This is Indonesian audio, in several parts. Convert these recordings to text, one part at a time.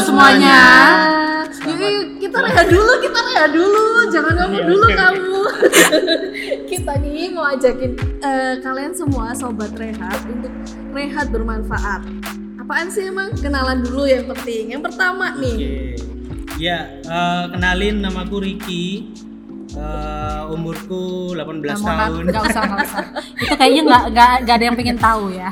semuanya. Yuk, kita rehat dulu, kita rehat dulu. Jangan ngomong Iya, dulu oke, oke. kamu. kita nih mau ajakin eh, kalian semua sobat rehat untuk rehat bermanfaat. Apaan sih emang? Kenalan dulu yang penting. Yang pertama nih. Ya, eh, kenalin namaku Riki. Eh, umurku 18 tahun. Enggak usah, enggak usah. Itu kayaknya enggak enggak enggak ada yang pengen tahu ya.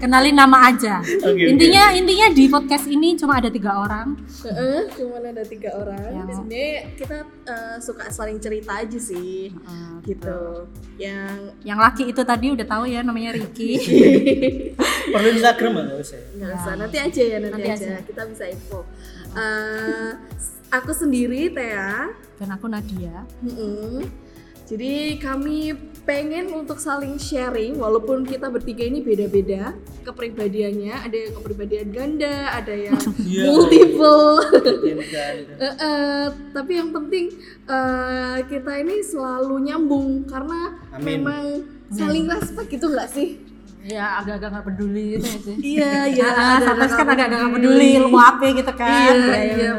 Kenalin nama aja. Oke. intinya intinya di podcast ini cuma ada tiga orang. Heeh, cuman ada tiga orang. Yang- Sebenarnya kita eh, suka saling cerita aja sih. gitu. Yang Yang laki itu tadi udah tahu ya namanya Ricky. Perlu Instagram nggak usah. nggak usah nanti aja ya nanti, Nanti aja. aja. kita bisa info. Eh, aku sendiri Tea. Dan aku Nadia. Mm-mm. Jadi kami pengen untuk saling sharing walaupun kita bertiga ini beda-beda kepribadiannya. Ada yang kepribadian ganda, ada yang Iya. multiple. Eh, tapi yang penting eh, kita ini selalu nyambung karena Amin. memang saling respect gitu nggak sih? Ya agak-agak nggak peduli gitu ya sih. Iya iya. Ah, sometimes kan agak-agak nggak peduli lu mau apa gitu kan. Iya Ya, iya ya,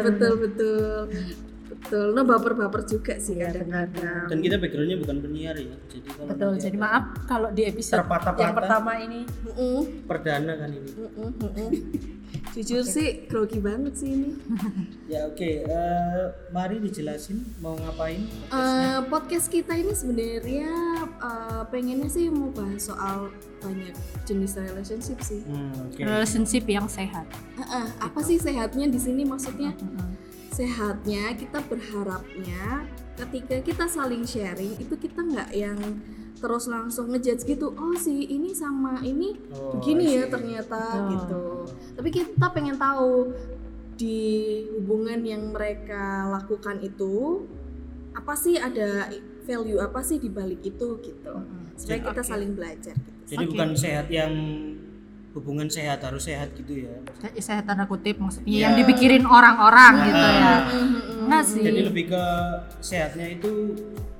betul betul. Nah baper-baper juga sih Iya, kadang-kadang. Dan kita backgroundnya bukan penyiar ya. Jadi kalau Betul. Jadi ada maaf kalau di episode yang pertama ini Mm-mm. perdana kan ini. Mm-mm, mm-mm. Jujur sih grogi banget sih ini. Ya oke, eh, mari dijelasin mau ngapain. Eh, podcast kita ini sebenarnya eh, pengennya sih mau bahas soal banyak jenis relationship sih. Hmm, oke. relationship yang sehat. Eh, eh, apa sih sehatnya di sini maksudnya? Mm-mm. Sehatnya kita berharapnya ketika kita saling sharing itu kita nggak yang terus langsung ngejudge gitu. Oh sih ini sama ini Oh, begini ya ternyata Betul. gitu. Tapi kita pengen tahu di hubungan yang mereka lakukan itu apa sih ada value apa sih di balik itu gitu. Supaya kita Oke. saling belajar gitu. Jadi Oke. bukan sehat yang hubungan sehat harus sehat gitu ya. Saya tanda kutip maksudnya Iya. yang dipikirin orang-orang gitu ya. Enggak sih. Jadi lebih ke sehatnya itu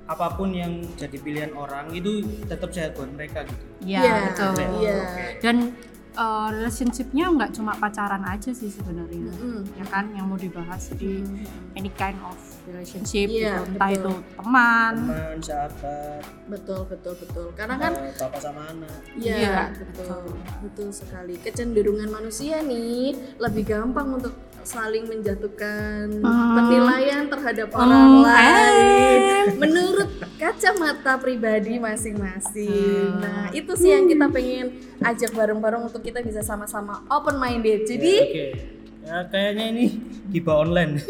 apa pun yang jadi pilihan orang itu tetap sehat buat mereka gitu. Iya, Iya, betul. Iya. Dan uh, relationshipnya nggak cuma pacaran aja sih sebenarnya. Mm-mm. Ya kan yang mau dibahas di any kind of relationship Iya, gitu. Entah betul. itu teman. Teman, sahabat, Betul betul betul. Karena kan eh, bapak sama anak. Iya, Iya, betul. Betul sekali. Kecenderungan manusia nih lebih gampang untuk saling menjatuhkan Hmm. penilaian terhadap Hmm, orang eh. lain menurut kacamata pribadi masing-masing. Hmm. Nah, itu sih yang kita pengen ajak bareng-bareng untuk kita bisa sama-sama open minded. Jadi, Oke. Ya, kayaknya ini giba online.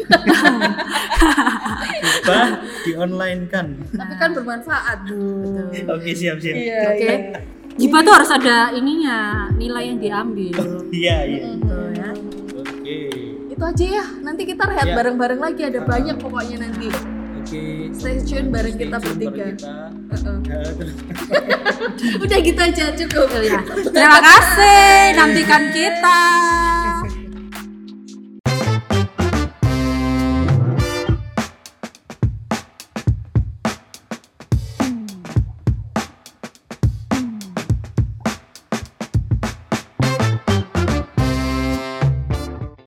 giba di online kan. tapi kan bermanfaat, Bu. Oke, siap siap. Iya, Oke. iya. Giba tuh harus ada ininya, nilai yang diambil. Iya, iya. Gitu ya. Oke. Itu aja ya. Nanti kita rehat Ya. bareng-bareng lagi ada banyak pokoknya nanti. Oke. Stay tune bareng Stay kita tune bertiga. Ya, terus. Udah gitu aja cukup. Ya. Terima kasih. Nantikan kita.